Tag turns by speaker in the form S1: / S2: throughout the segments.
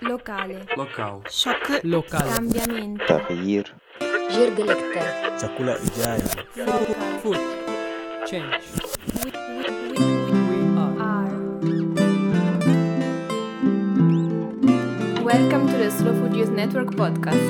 S1: Locale.
S2: Local.
S3: Shock.
S4: Local.
S1: Cambiamento.
S5: تغيير
S6: جيرجليكتا
S7: chakula ijayo
S1: Local.
S4: Food. Change.
S1: We, we, we,
S4: We are.
S1: are. Welcome to the Slow Food Youth Network podcast.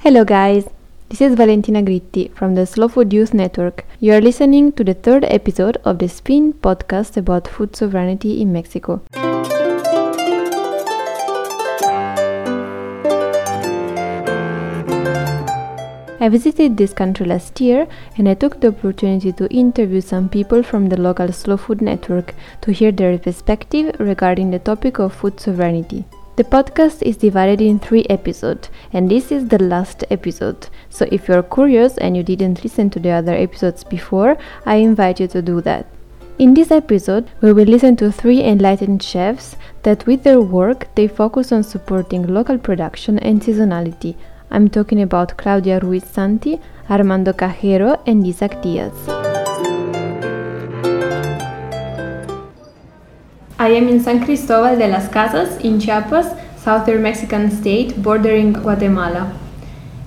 S1: Hello guys, this is Valentina Gritti from the Slow Food Youth Network. You are listening to the third episode of the Spin podcast about food sovereignty in Mexico. I visited this country last year and I took the opportunity to interview some people from the local Slow Food Network to hear their perspective regarding the topic of food sovereignty. The podcast is divided in three episodes, and this is the last episode. So, if you're curious and you didn't listen to the other episodes before, I invite you to do that. In this episode, we will listen to three enlightened chefs that, with their work, they focus on supporting local production and seasonality. I'm talking about Claudia Ruiz Santi, Armando Cajero, and Isaac Diaz. I am in San Cristobal de las Casas in Chiapas, southern Mexican state bordering Guatemala.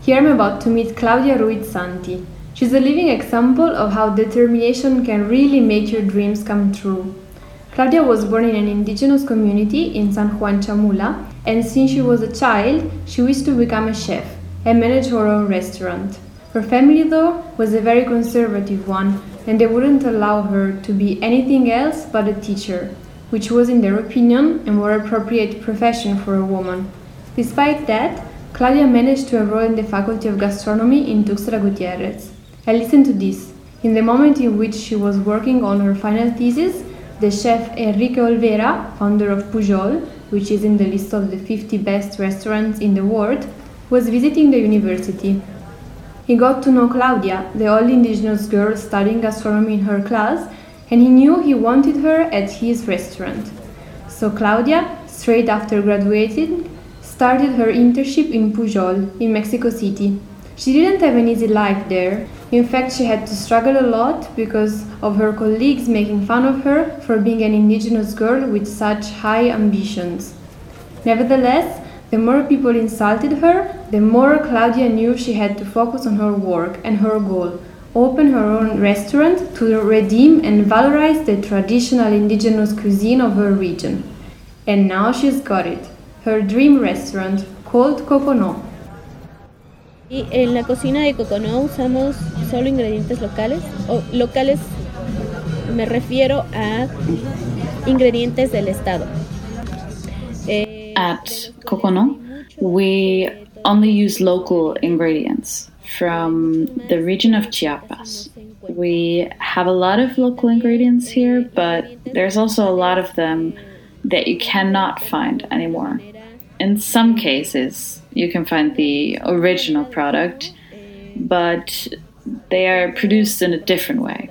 S1: Here I'm about to meet Claudia Ruiz Santi. She's a living example of how determination can really make your dreams come true. Claudia was born in an indigenous community in San Juan Chamula, and since she was a child, she wished to become a chef and manage her own restaurant. Her family, though, was a very conservative one, and they wouldn't allow her to be anything else but a teacher, which was, in their opinion, a more appropriate profession for a woman. Despite that, Claudia managed to enroll in the Faculty of Gastronomy in Tuxtla Gutierrez. I listened to this. In the moment in which she was working on her final thesis, the chef Enrique Olvera, founder of Pujol, which is in the list of the 50 best restaurants in the world, was visiting the university. He got to know Claudia, the old indigenous girl studying gastronomy in her class, and he knew he wanted her at his restaurant. So Claudia, straight after graduating, started her internship in Pujol in Mexico City. She didn't have an easy life there. In fact, she had to struggle a lot because of her colleagues making fun of her for being an indigenous girl with such high ambitions. Nevertheless, the more people insulted her, the more Claudia knew she had to focus on her work and her goal open her own restaurant to redeem and valorize the traditional indigenous cuisine of her region. And now she's got it her dream restaurant called Kokono.
S6: Y en la cocina de Kokonó usamos solo ingredientes locales. O locales me refiero a ingredientes del estado. Eh,
S8: At Kokono, we only use local ingredients from the region of Chiapas. We have a lot of local ingredients here, but there's also a lot of them that you cannot find anymore. In some cases, you can find the original product, but they are produced in a different way.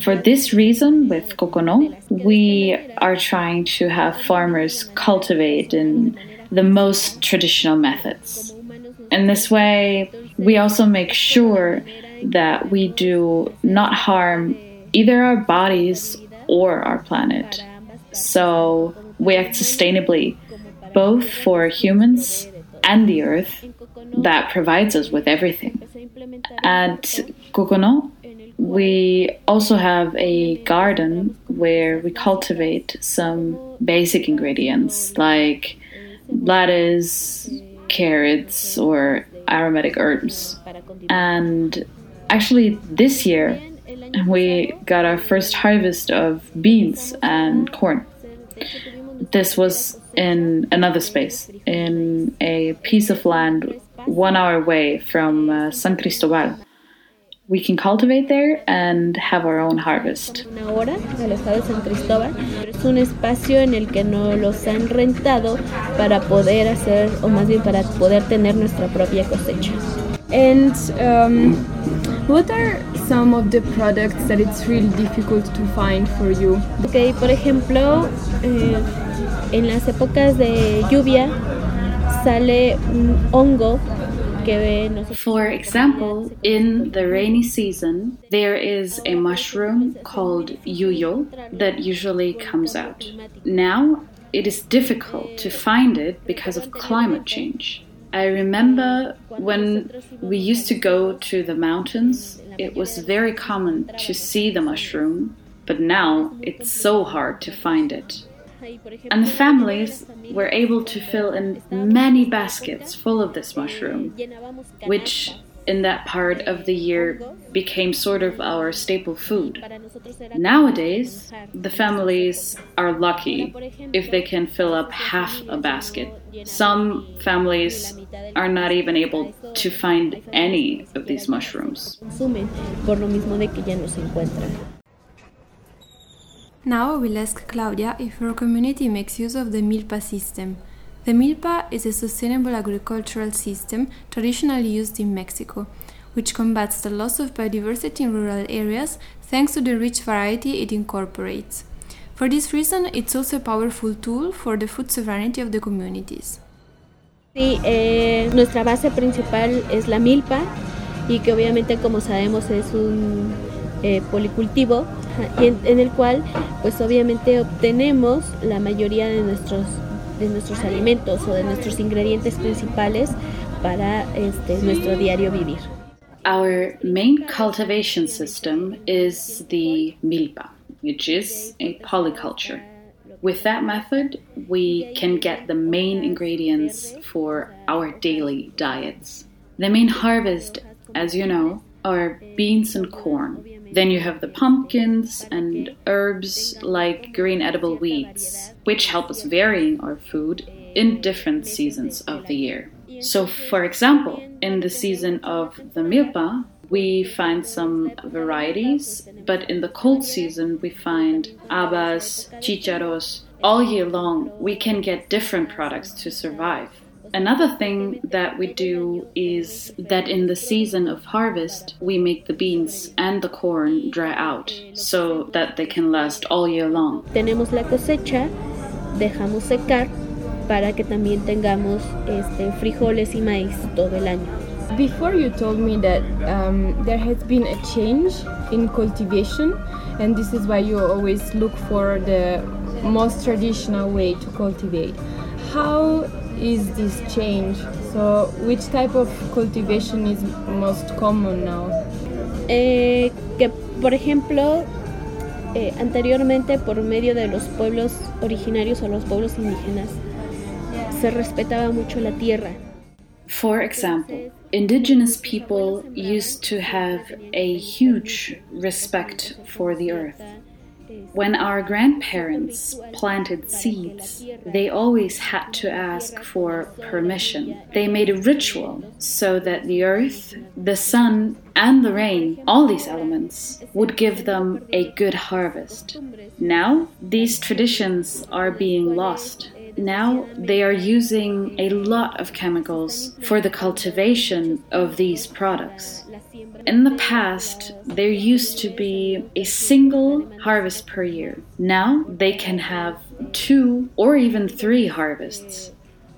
S8: For this reason, with Kokono, we are trying to have farmers cultivate in the most traditional methods. In this way, we also make sure that we do not harm either our bodies or our planet. So we act sustainably, both for humans and the earth that provides us with everything. At Kokono, we also have a garden where we cultivate some basic ingredients like lettuce, carrots, or aromatic herbs. And actually, this year, we got our first harvest of beans and corn. This was in another space, in a piece of land one hour away from uh, San Cristobal. We can cultivate there and have our own harvest.
S6: una hora del estado de San Cristóbal. Es un espacio en el que no los han rentado para poder hacer, o más bien para poder tener nuestra propia cosecha.
S1: And um, what are some of the products that it's really difficult to find for you?
S6: Ok, por ejemplo, eh, en las épocas de lluvia sale un hongo
S8: For example, in the rainy season, there is a mushroom called yuyo that usually comes out. Now, it is difficult to find it because of climate change. I remember when we used to go to the mountains, it was very common to see the mushroom, but now it's so hard to find it. And the families were able to fill in many baskets full of this mushroom, which in that part of the year became sort of our staple food. Nowadays, the families are lucky if they can fill up half a basket. Some families are not even able to find any of these mushrooms.
S6: consumen por lo mismo de que ya no se encuentran.
S1: Now I will ask Claudia if her community makes use of the MILPA system. The MILPA is a sustainable agricultural system traditionally used in Mexico, which combats the loss of biodiversity in rural areas thanks to the rich variety it incorporates. For this reason, it's also a powerful tool for the food sovereignty of the communities.
S6: Sí, eh, nuestra base principal es la milpa y que obviamente como sabemos es un eh, policultivo y en, en el cual pues obviamente obtenemos la mayoría de nuestros, de nuestros alimentos o de nuestros ingredientes principales para este, nuestro diario vivir.
S8: Our main cultivation system is the milpa, which is a polyculture. With that method, we can get the main ingredients for our daily diets. The main harvest, as you know, are beans and corn. Then you have the pumpkins and herbs like green edible weeds, which help us varying our food in different seasons of the year. So, for example, in the season of the milpa, we find some varieties, but in the cold season, we find habas, chicharos. All year long, we can get different products to survive. Another thing that we do is that in the season of harvest, we make the beans and the corn dry out so that they can last all year long.
S6: Tenemos la cosecha, dejamos secar para que también tengamos este, frijoles y maíz todo el año.
S1: Before you told me that um, there has been a change in cultivation, and this is why you always look for the most traditional way to cultivate. How is this change? So, which type of cultivation is most common now?
S6: Eh, que por ejemplo, eh, anteriormente por medio de los pueblos originarios o los pueblos indígenas, se respetaba mucho la tierra.
S8: For example, indigenous people used to have a huge respect for the earth. When our grandparents planted seeds, they always had to ask for permission. They made a ritual so that the earth, the sun, and the rain, all these elements, would give them a good harvest. Now, these traditions are being lost. Now they are using a lot of chemicals for the cultivation of these products. In the past, there used to be a single harvest per year. Now they can have two or even three harvests.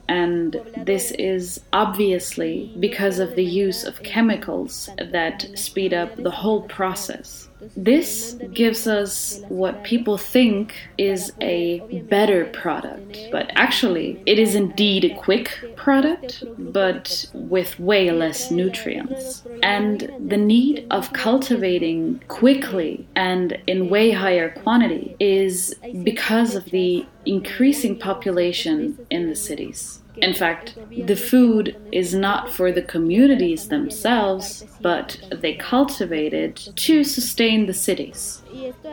S8: And this is obviously because of the use of chemicals that speed up the whole process. This gives us what people think is a better product, but actually, it is indeed a quick product, but with way less nutrients. And the need of cultivating quickly and in way higher quantity is because of the increasing population in the cities. In fact, the food is not for the communities themselves, but they cultivate it to sustain the cities.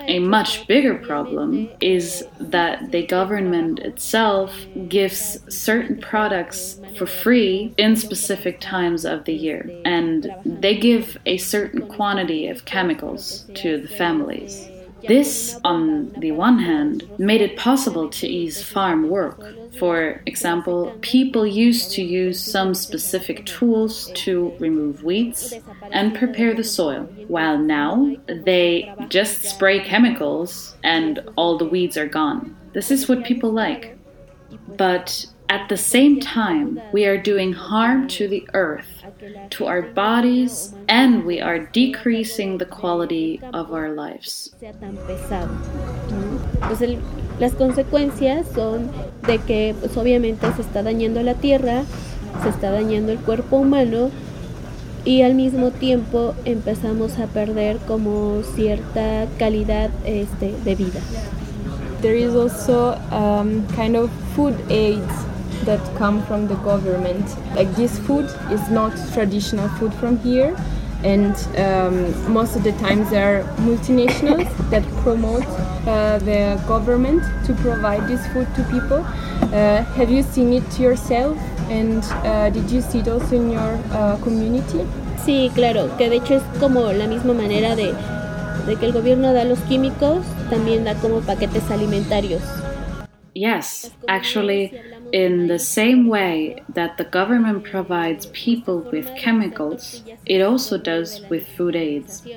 S8: A much bigger problem is that the government itself gives certain products for free in specific times of the year, and they give a certain quantity of chemicals to the families. This, on the one hand, made it possible to ease farm work. For example, people used to use some specific tools to remove weeds and prepare the soil, while now they just spray chemicals and all the weeds are gone. This is what people like. But At the same time, we are doing harm to the earth, to our bodies, and we are decreasing the quality of our lives.
S6: sea tan pesado. Pues el- las consecuencias son de que pues obviamente se está dañando la tierra, se está dañando el cuerpo humano y al mismo tiempo empezamos a perder como cierta calidad este, de vida.
S1: There is also um, kind of food aids that come from the government. Like this food is not traditional food from here, and um, most of the times there are multinationals that promote uh, the government to provide this food to people. Uh, have you seen it yourself? And uh, did you see it also in your uh, community?
S6: Sí, claro, que de hecho es como la misma manera de, de que el gobierno da los químicos, también da como paquetes alimentarios.
S8: Yes, actually, in the same way that the government provides people with chemicals, it also does with food aids.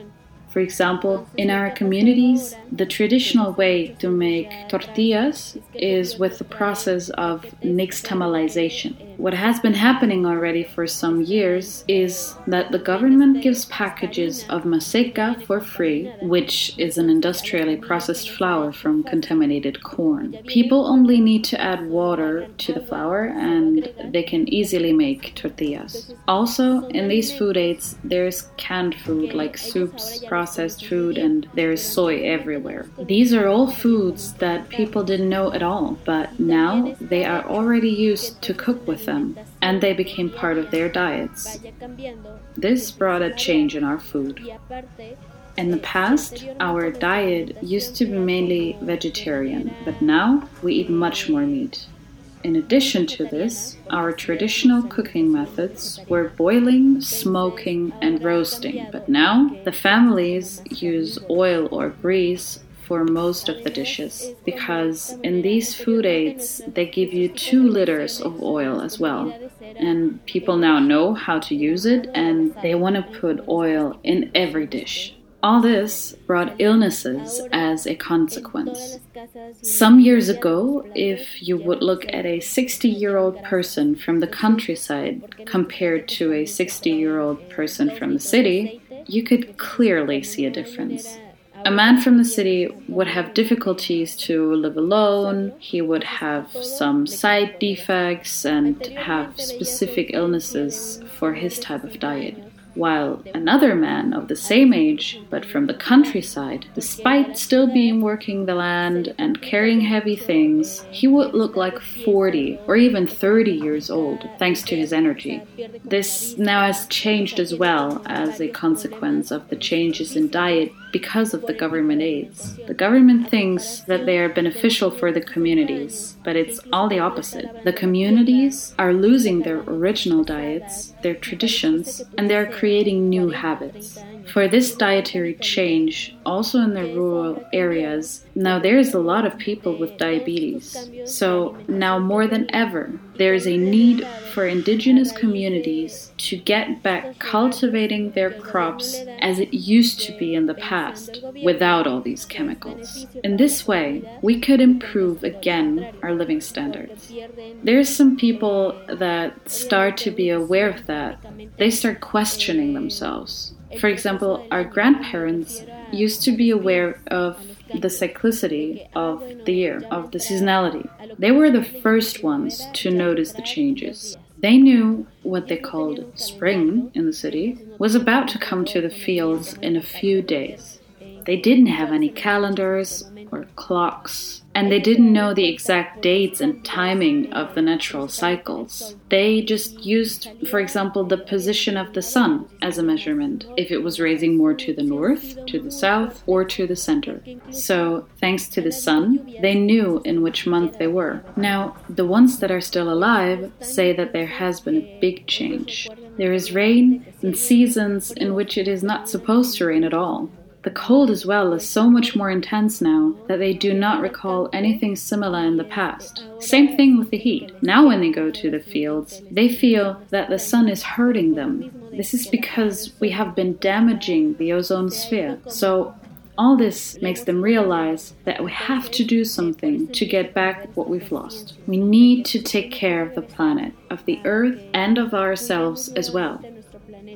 S8: For example, in our communities, the traditional way to make tortillas is with the process of nixtamalization. What has been happening already for some years is that the government gives packages of maseca for free, which is an industrially processed flour from contaminated corn. People only need to add water to the flour and they can easily make tortillas. Also, in these food aids, there's canned food like soups, processed food, and there's soy everywhere. These are all foods that people didn't know at all, but now they are already used to cook with them, and they became part of their diets. This brought a change in our food. In the past, our diet used to be mainly vegetarian, but now we eat much more meat. In addition to this, our traditional cooking methods were boiling, smoking, and roasting, but now the families use oil or grease for most of the dishes because in these food aids they give you two liters of oil as well. And people now know how to use it and they want to put oil in every dish. All this brought illnesses as a consequence. Some years ago, if you would look at a 60 year old person from the countryside compared to a 60 year old person from the city, you could clearly see a difference. A man from the city would have difficulties to live alone, he would have some side defects and have specific illnesses for his type of diet while another man of the same age, but from the countryside, despite still being working the land and carrying heavy things, he would look like 40 or even 30 years old, thanks to his energy. This now has changed as well as a consequence of the changes in diet because of the government aids. The government thinks that they are beneficial for the communities, but it's all the opposite. The communities are losing their original diets, their traditions, and they are creating new habits. For this dietary change, also in the rural areas, now there is a lot of people with diabetes. So now more than ever, there is a need for indigenous communities to get back cultivating their crops as it used to be in the past, without all these chemicals. In this way, we could improve again our living standards. There's some people that start to be aware of that. They start questioning themselves. For example, our grandparents used to be aware of the cyclicity of the year, of the seasonality. They were the first ones to notice the changes. They knew what they called spring in the city was about to come to the fields in a few days. They didn't have any calendars or clocks, and they didn't know the exact dates and timing of the natural cycles. They just used, for example, the position of the sun as a measurement, if it was raising more to the north, to the south, or to the center. So, thanks to the sun, they knew in which month they were. Now, the ones that are still alive say that there has been a big change. There is rain in seasons in which it is not supposed to rain at all. The cold as well is so much more intense now that they do not recall anything similar in the past. Same thing with the heat. Now, when they go to the fields, they feel that the sun is hurting them. This is because we have been damaging the ozone sphere. So, All this makes them realize that we have to do something to get back what we've lost. We need to take care of the planet, of the earth, and of ourselves as well.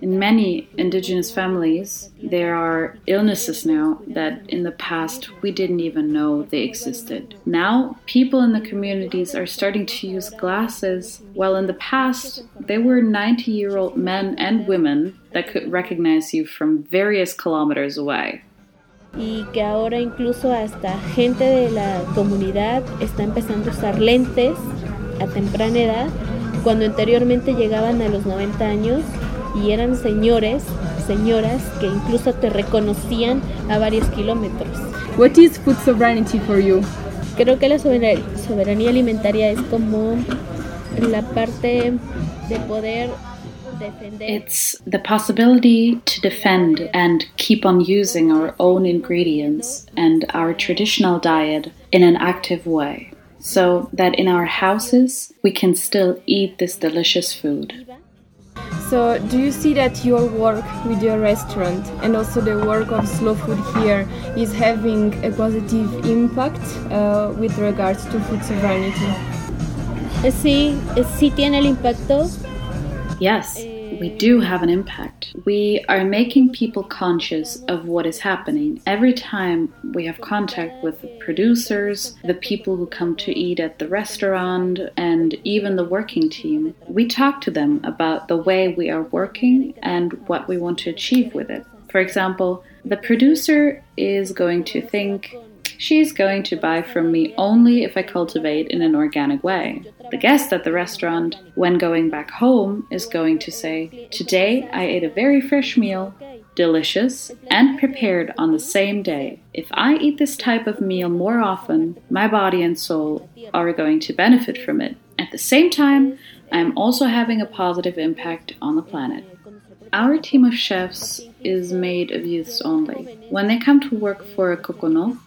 S8: In many indigenous families, there are illnesses now that in the past we didn't even know they existed. Now, people in the communities are starting to use glasses, while in the past, they were 90 year old men and women that could recognize you from various kilometers away.
S6: y que ahora incluso hasta gente de la comunidad está empezando a usar lentes a temprana edad, cuando anteriormente llegaban a los 90 años y eran señores, señoras que incluso te reconocían a varios kilómetros.
S1: What is food sovereignty for you?
S6: Creo que la soberanía, soberanía alimentaria es como la parte de poder defender.
S8: It's the possibility to defend and keep on using our own ingredients and our traditional diet in an active way. So that in our houses we can still eat this delicious food.
S1: So, do you see that your work with your restaurant and also the work of Slow Food here is having a positive impact uh, with regards to food sovereignty?
S6: Eh, Sí, eh, sí tiene el impacto.
S8: Yes, we do have an impact. We are making people conscious of what is happening. Every time we have contact with the producers, the people who come to eat at the restaurant, and even the working team, we talk to them about the way we are working and what we want to achieve with it. For example, the producer is going to think, She's going to buy from me only if I cultivate in an organic way. The guest at the restaurant, when going back home, is going to say, Today I ate a very fresh meal, delicious, and prepared on the same day. If I eat this type of meal more often, my body and soul are going to benefit from it. At the same time, I am also having a positive impact on the planet. Our team of chefs is made of youths only. When they come to work for a Kokono,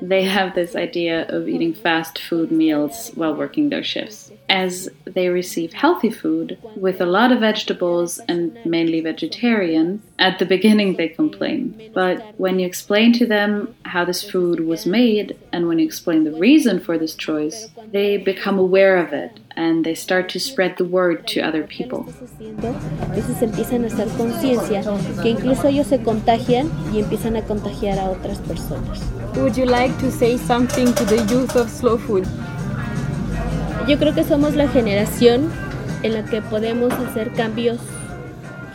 S8: they have this idea of eating fast food meals while working their shifts. As they receive healthy food with a lot of vegetables and mainly vegetarian, at the beginning they complain. But when you explain to them how this food was made and when you explain the reason for this choice, they become aware of it and they start to spread the word to other people.
S6: Entonces empiezan a hacer conciencia que incluso ellos se contagian y empiezan a contagiar a otras personas.
S1: Would you like to say something to the youth of Slow Food?
S6: Yo creo que somos la generación en la que podemos hacer cambios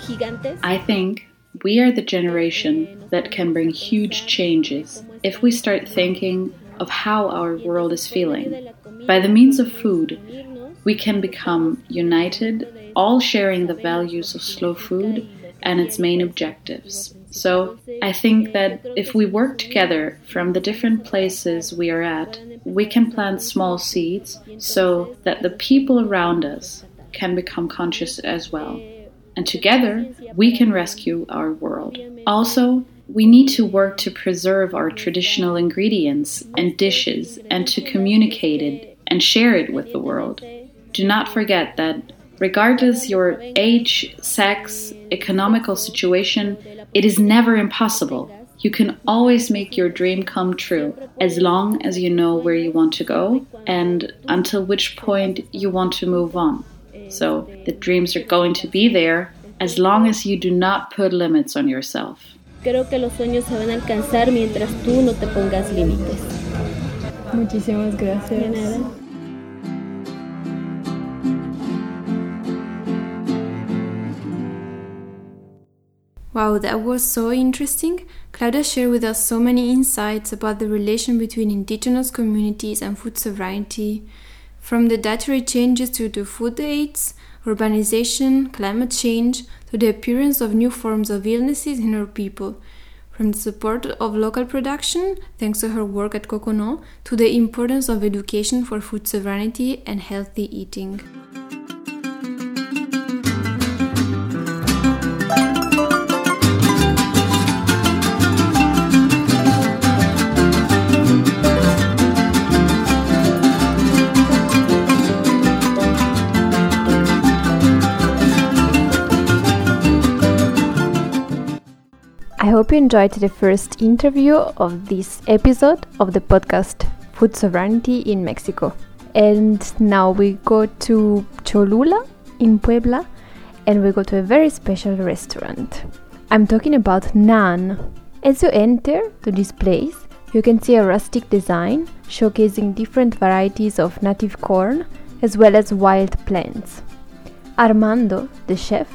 S6: gigantes.
S8: I think we are the generation that can bring huge changes if we start thinking of how our world is feeling. By the means of food, we can become united, all sharing the values of slow food and its main objectives. So, I think that if we work together from the different places we are at, we can plant small seeds so that the people around us can become conscious as well. And together, we can rescue our world. Also, we need to work to preserve our traditional ingredients and dishes and to communicate it and share it with the world. Do not forget that regardless your age, sex, economical situation, it is never impossible. You can always make your dream come true as long as you know where you want to go and until which point you want to move on. So the dreams are going to be there as long as you do not put limits on yourself.
S6: Creo que los sueños se van a alcanzar mientras tú no te pongas límites.
S1: Muchísimas
S6: De
S1: gracias. Wow, that was so interesting. Claudia shared with us so many insights about the relation between indigenous communities and food sovereignty, from the dietary changes to food aids, urbanization, climate change, to the appearance of new forms of illnesses in her people, from the support of local production, thanks to her work at Kokono, to the importance of education for food sovereignty and healthy eating. Hope you enjoyed the first interview of this episode of the podcast Food Sovereignty in Mexico. And now we go to Cholula in Puebla and we go to a very special restaurant. I'm talking about Nan. As you enter to this place, you can see a rustic design showcasing different varieties of native corn as well as wild plants. Armando, the chef,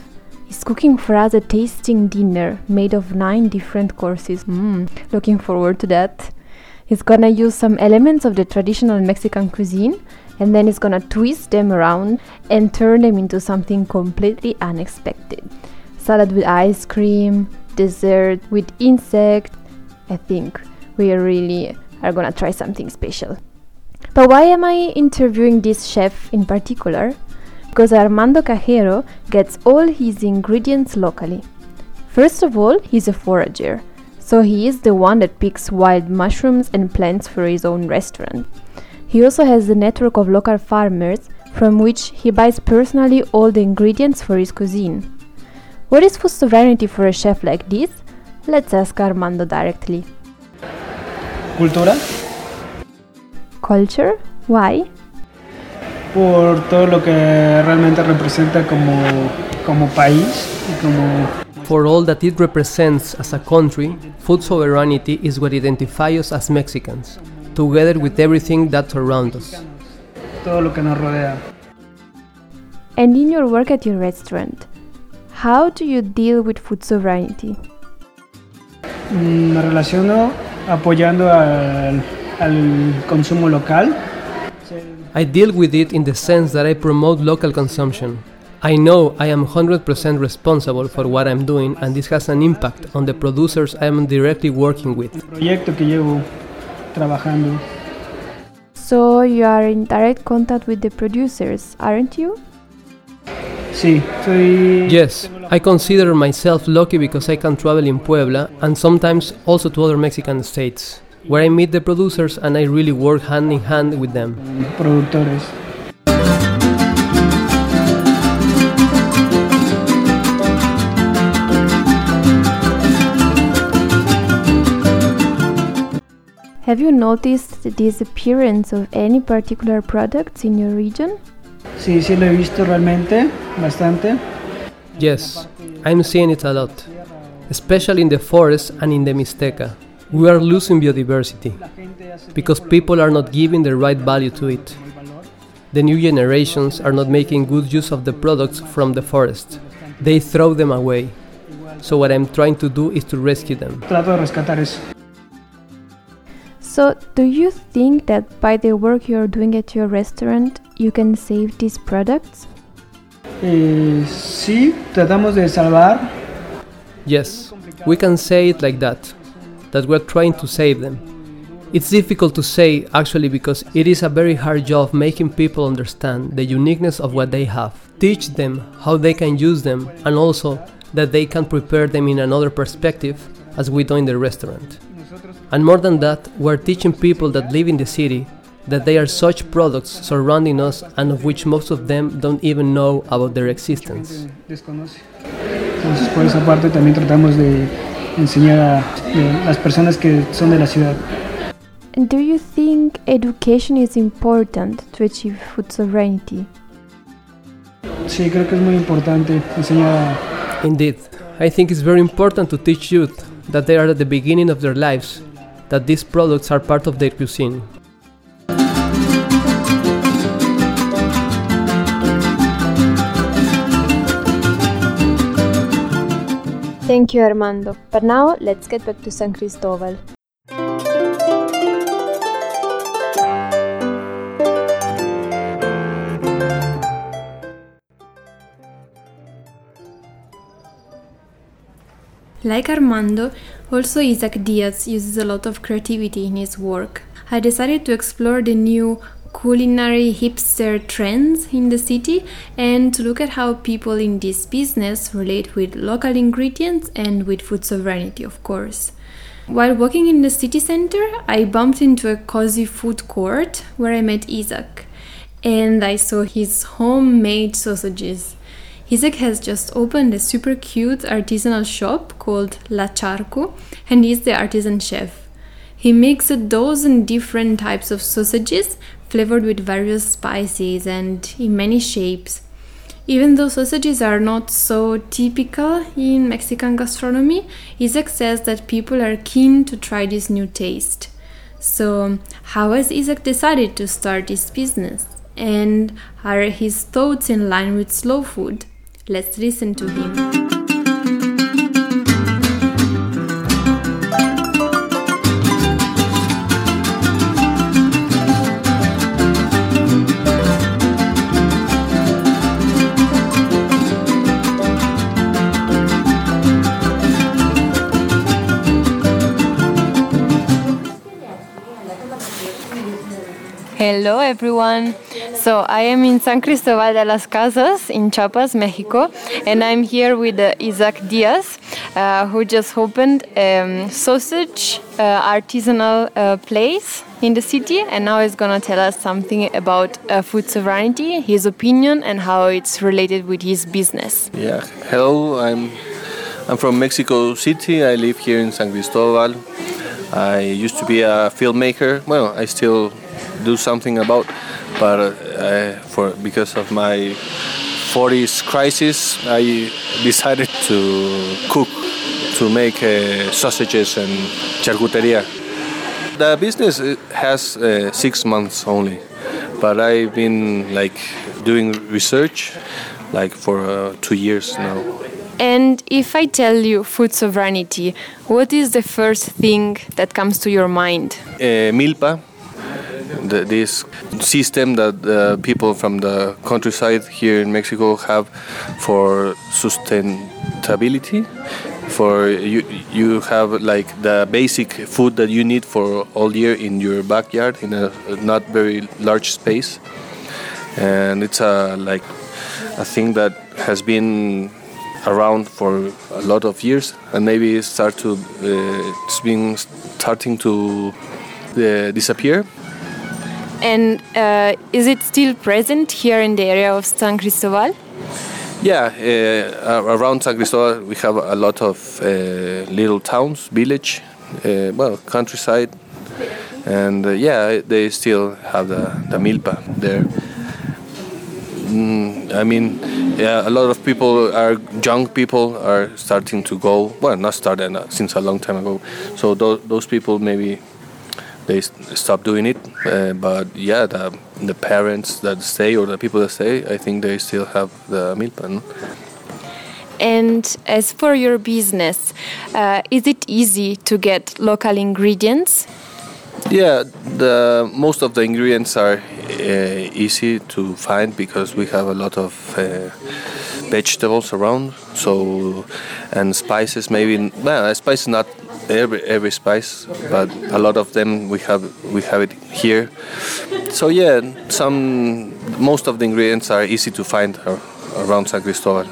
S1: is cooking for us a tasting dinner made of nine different courses. Mmm, looking forward to that. He's gonna use some elements of the traditional Mexican cuisine and then he's gonna twist them around and turn them into something completely unexpected. Salad with ice cream, dessert with insect. I think we really are gonna try something special. But why am I interviewing this chef in particular? Because Armando Cajero gets all his ingredients locally. First of all, he's a forager, so he is the one that picks wild mushrooms and plants for his own restaurant. He also has a network of local farmers from which he buys personally all the ingredients for his cuisine. What is food sovereignty for a chef like this? Let's ask Armando directly.
S2: Cultura,
S1: Culture? Why?
S2: Por todo lo que realmente representa como, como país y como
S4: For all that it represents as a country, food sovereignty is what identifies us as Mexicans, together with everything that surrounds us.
S2: todo lo que nos rodea.
S1: And in your work at your restaurant, how do you deal with food sovereignty?
S2: Mm, Me relaciono apoyando al, al consumo local.
S4: I deal with it in the sense that I promote local consumption. I know I am 100% responsible for what I'm doing, and this has an impact on the producers I am directly working with.
S2: El que llevo trabajando.
S1: So you are in direct contact with the producers, aren't you?
S2: Sí, soy.
S4: Yes, I consider myself lucky because I can travel in Puebla and sometimes also to other Mexican states, where I meet the producers and I really work hand in hand with them.
S2: productores.
S1: Have you noticed the disappearance of any particular products in your region?
S2: Sí, sí lo he visto realmente, bastante.
S4: Yes, I'm seeing it a lot, especially in the forest and in the Mixteca. We are losing biodiversity because people are not giving the right value to it. The new generations are not making good use of the products from the forest. They throw them away. So what I'm trying to do is to rescue them.
S2: Trato de rescatar eso.
S1: So, do you think that by the work you're doing at your restaurant, you can save these products?
S2: Eh, sí, tratamos de salvar.
S4: Yes, we can say it like that, that we're trying to save them. It's difficult to say actually because it is a very hard job making people understand the uniqueness of what they have, teach them how they can use them, and also that they can prepare them in another perspective as we do in the restaurant. And more than that, we're teaching people that live in the city that they are such products surrounding us and of which most of them don't even know about their existence.
S2: Enseñar a de las personas que son de la ciudad.
S1: And do you think education is important to achieve food sovereignty?
S2: Sí, creo que es muy importante enseñar a
S4: Indeed, I think it's very important to teach youth that they are at the beginning of their lives, that these products are part of their cuisine.
S1: Thank you, Armando. But now let's get back to San Cristobal. Like Armando, also Isaac Diaz uses a lot of creativity in his work. I decided to explore the new culinary hipster trends in the city and to look at how people in this business relate with local ingredients and with food sovereignty, of course. While walking in the city center, I bumped into a cozy food court where I met Isaac and I saw his homemade sausages. Isaac has just opened a super cute artisanal shop called La Charco and he's the artisan chef. He makes a dozen different types of sausages flavored with various spices and in many shapes. Even though sausages are not so typical in Mexican gastronomy, Isaac says that people are keen to try this new taste. So, how has Isaac decided to start this business? And are his thoughts in line with slow food? Let's listen to him. Hello everyone. So I am in San Cristobal de las Casas in Chiapas, Mexico, and I'm here with uh, Isaac Diaz, uh, who just opened a um, sausage uh, artisanal uh, place in the city, and now he's gonna tell us something about uh, food sovereignty, his opinion, and how it's related with his business.
S3: Yeah. Hello. I'm I'm from Mexico City. I live here in San Cristobal. I used to be a filmmaker. Well, I still do something about. But uh, for because of my 40s crisis, I decided to cook, to make uh, sausages and charcuteria. The business has uh, six months only, but I've been like doing research like for uh, two years now.
S1: And if I tell you food sovereignty, what is the first thing that comes to your mind?
S3: Uh, milpa, the, this system that uh, people from the countryside here in Mexico have for sustainability. For you, you have like the basic food that you need for all year in your backyard in a not very large space, and it's a like a thing that has been around for a lot of years, and maybe start to uh, it's been starting to uh, disappear
S1: and uh, is it still present here in the area of San Cristobal?
S3: Yeah, uh, around San Cristobal we have a lot of uh, little towns, village, uh, well, countryside, and uh, yeah, they still have the, the milpa there. Mm, I mean, yeah, a lot of people are young people are starting to go. Well, not started uh, since a long time ago. So those, those people maybe they stop doing it. Uh, but yeah, the, the parents that stay or the people that stay, I think they still have the milpa.
S1: And as for your business, uh, is it easy to get local ingredients?
S3: Yeah, the most of the ingredients are uh, easy to find because we have a lot of uh, vegetables around. So and spices maybe well, spices not every every spice, but a lot of them we have we have it here. So yeah, some most of the ingredients are easy to find around San Cristobal.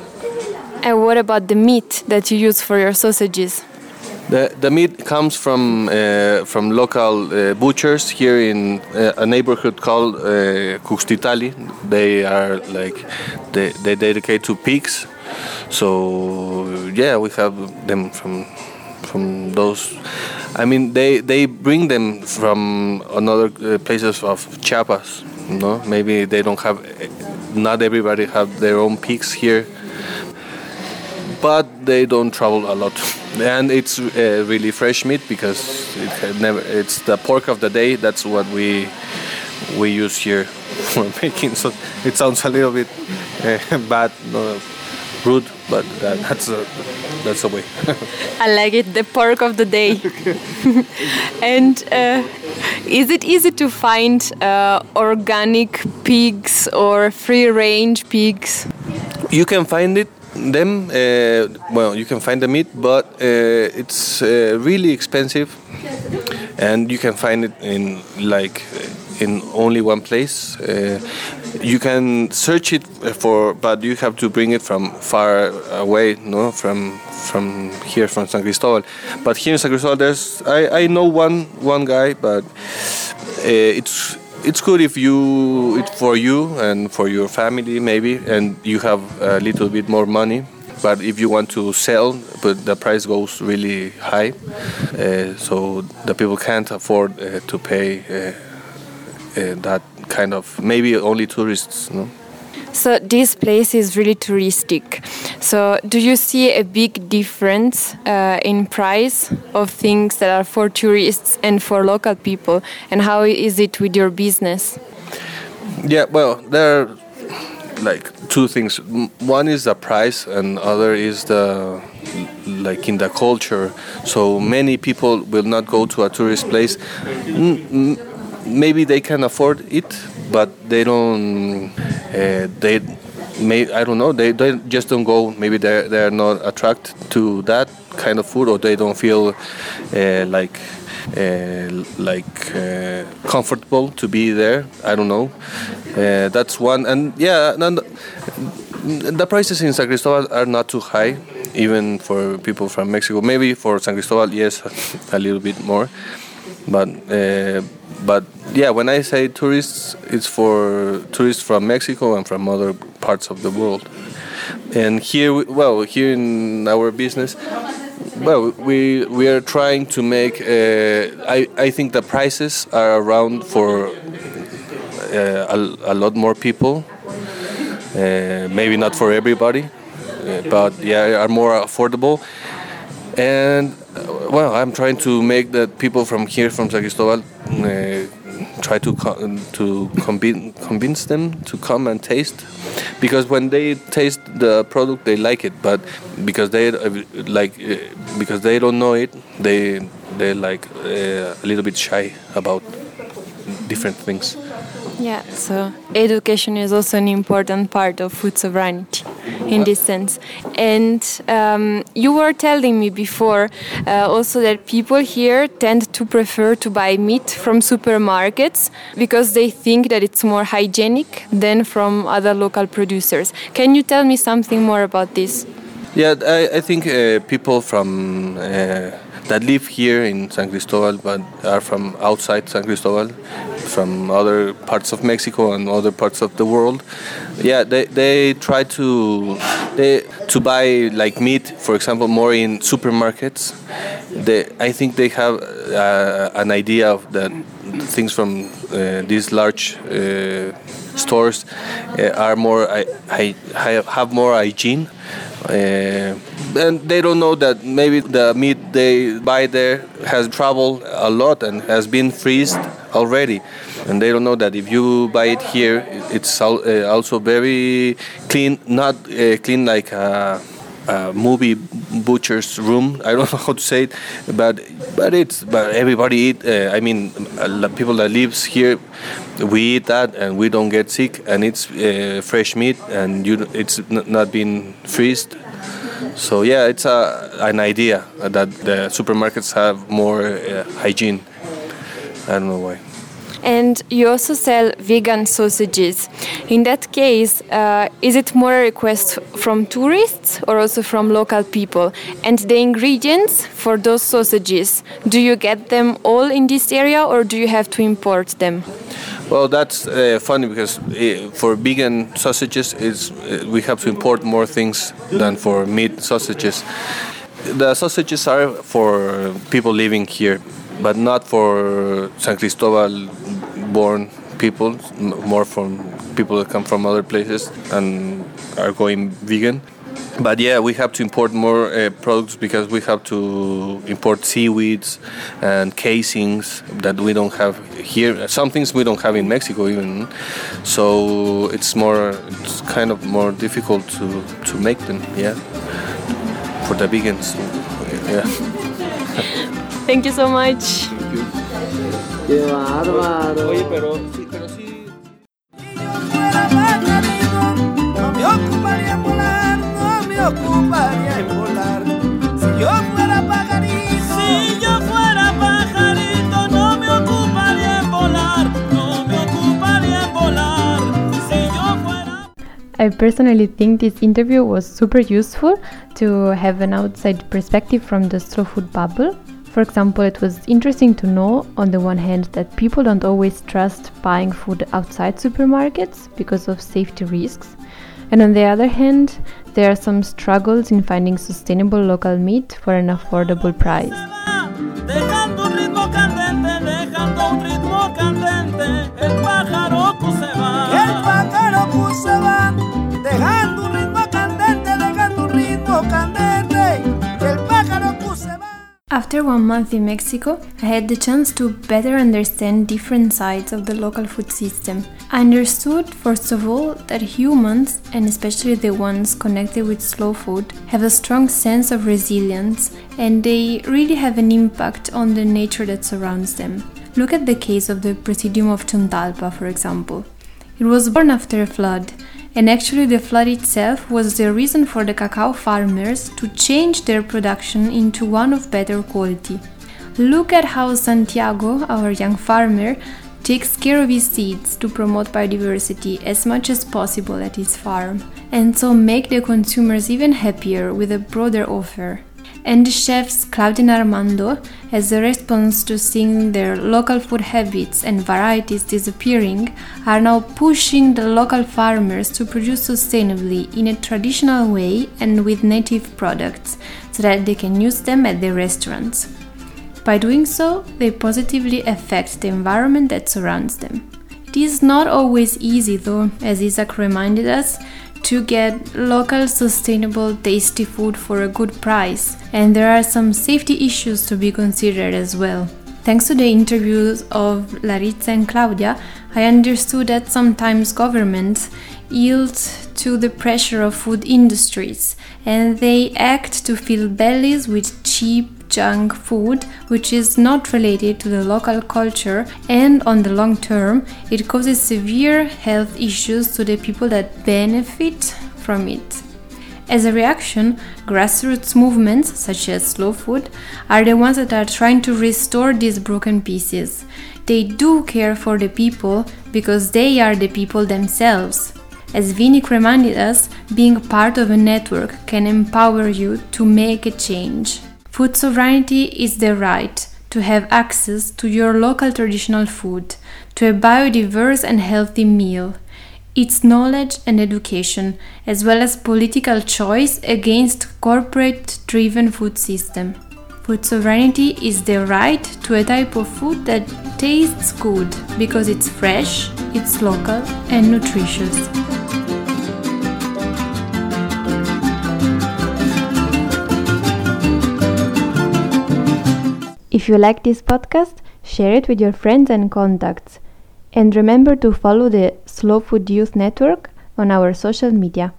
S1: And what about the meat that you use for your sausages?
S3: The, the meat comes from uh, from local uh, butchers here in uh, a neighborhood called uh, Cuxtitali. They are like they, they dedicate to pigs. So yeah, we have them from from those. I mean, they they bring them from another uh, places of Chiapas. You no, know? maybe they don't have. Not everybody have their own pigs here, but they don't travel a lot, and it's uh, really fresh meat because it never. It's the pork of the day. That's what we we use here for making. So it sounds a little bit uh, bad. No, rude, but that, that's a that's the way.
S1: I like it, the pork of the day. and uh, is it easy to find uh, organic pigs or free-range pigs?
S3: You can find it them. Uh, well, you can find the meat, but uh, it's uh, really expensive, and you can find it in like in only one place. You can search it for, but you have to bring it from far away, no, from from here from San Cristobal. But here in San Cristobal, there's I, I know one one guy, but uh, it's it's good if you it's for you and for your family maybe, and you have a little bit more money. But if you want to sell, but the price goes really high, uh, so the people can't afford uh, to pay that kind of maybe only tourists. No?
S1: So this place is really touristic. So do you see a big difference uh, in price of things that are for tourists and for local people? And how is it with your business?
S3: Yeah, well, there are like two things. One is the price, and other is the like in the culture. So many people will not go to a tourist place. Maybe they can afford it, but they don't. Uh, they may I don't know. They, they just don't go. Maybe they they're not attracted to that kind of food, or they don't feel uh, like. Uh, like uh, comfortable to be there. I don't know. Uh, that's one, and yeah, and the prices in San Cristobal are not too high, even for people from Mexico. Maybe for San Cristobal, yes, a little bit more, but uh, but yeah, when I say tourists, it's for tourists from Mexico and from other parts of the world. And here, well, here in our business, well, we we are trying to make. Uh, I I think the prices are around for uh, a, a, lot more people. Uh, maybe not for everybody, uh, but yeah, are more affordable. And well, I'm trying to make the people from here, from San Cristobal, uh, try to to convince convince them to come and taste. Because when they taste the product they like it. But because they uh, like uh, because they don't know it they they like uh, a little bit shy about different things
S1: yeah, so education is also an important part of food sovereignty in this sense. And um, you were telling me before uh, also that people here tend to prefer to buy meat from supermarkets because they think that it's more hygienic than from other local producers. Can you tell me something more about this?
S3: Yeah, I, I think uh, people from uh, that live here in San Cristobal but are from outside San Cristobal, from other parts of Mexico and other parts of the world. Yeah, they, they try to they to buy like meat, for example, more in supermarkets. They, I think they have uh, an idea of that things from uh, these large uh, stores uh, are more I, I, have more hygiene uh, and they don't know that maybe the meat they buy there has traveled a lot and has been freezed already. And they don't know that if you buy it here it's uh, also very clean not uh, clean like a, a, movie butcher's room. I don't know how to say it but but it's but everybody eat uh, i mean people that lives here we eat that and we don't get sick and it's uh, fresh meat and you it's not been freezed so yeah it's a, an idea that the supermarkets have more uh, hygiene. I don't know why
S1: and you also sell vegan sausages. In that case, uh, is it more a request from tourists or also from local people? And the ingredients for those sausages, do you get them all in this area or do you have to import them?
S3: Well, that's uh, funny because uh, for vegan sausages, it's, uh, we have to import more things than for meat sausages. The sausages are for people living here, but not for San Cristobal born people, more from people that come from other places and are going vegan. But yeah, we have to import more uh, products because we have to import seaweeds and casings that we don't have here. Some things we don't have in Mexico even. So it's more, it's kind of more difficult to, to make them. Yeah, for the vegans. Yeah.
S1: Thank you so much.
S5: Qué bárbaro. Oye, pero sí, pero sí. Si yo fuera pajarito, no me ocuparía en volar, no me ocuparía en volar. Si yo fuera pajarito, si yo fuera pajarito, no me ocuparía en volar, no me ocuparía en volar. Si yo fuera.
S1: I personally think this interview was super useful to have an outside perspective from the slow food bubble For example, it was interesting to know, on the one hand, that people don't always trust buying food outside supermarkets because of safety risks, and on the other hand, there are some struggles in finding sustainable local meat for an affordable price. After one month in Mexico, I had the chance to better understand different sides of the local food system. I understood, first of all, that humans, and especially the ones connected with slow food, have a strong sense of resilience and they really have an impact on the nature that surrounds them. Look at the case of the Presidium of Chontalpa, for example. It was born after a flood, and actually, the flood itself was the reason for the cacao farmers to change their production into one of better quality. Look at how Santiago, our young farmer, takes care of his seeds to promote biodiversity as much as possible at his farm, and so make the consumers even happier with a broader offer and the chefs Claudia and Armando, as a response to seeing their local food habits and varieties disappearing, are now pushing the local farmers to produce sustainably in a traditional way and with native products so that they can use them at their restaurants. By doing so, they positively affect the environment that surrounds them. It is not always easy, though, as Isaac reminded us, to get local, sustainable, tasty food for a good price, and there are some safety issues to be considered as well. Thanks to the interviews of Laritza and Claudia, I understood that sometimes governments yield to the pressure of food industries and they act to fill bellies with cheap junk food which is not related to the local culture and on the long term it causes severe health issues to the people that benefit from it. As a reaction, grassroots movements such as slow food are the ones that are trying to restore these broken pieces. They do care for the people because they are the people themselves. As Vinik reminded us, being part of a network can empower you to make a change. Food sovereignty is the right to have access to your local traditional food, to a biodiverse and healthy meal. It's knowledge and education, as well as political choice against corporate driven food system. Food sovereignty is the right to a type of food that tastes good because it's fresh, it's local, and nutritious. If you like this podcast, share it with your friends and contacts. And remember to follow the Slow Food Youth Network on our social media.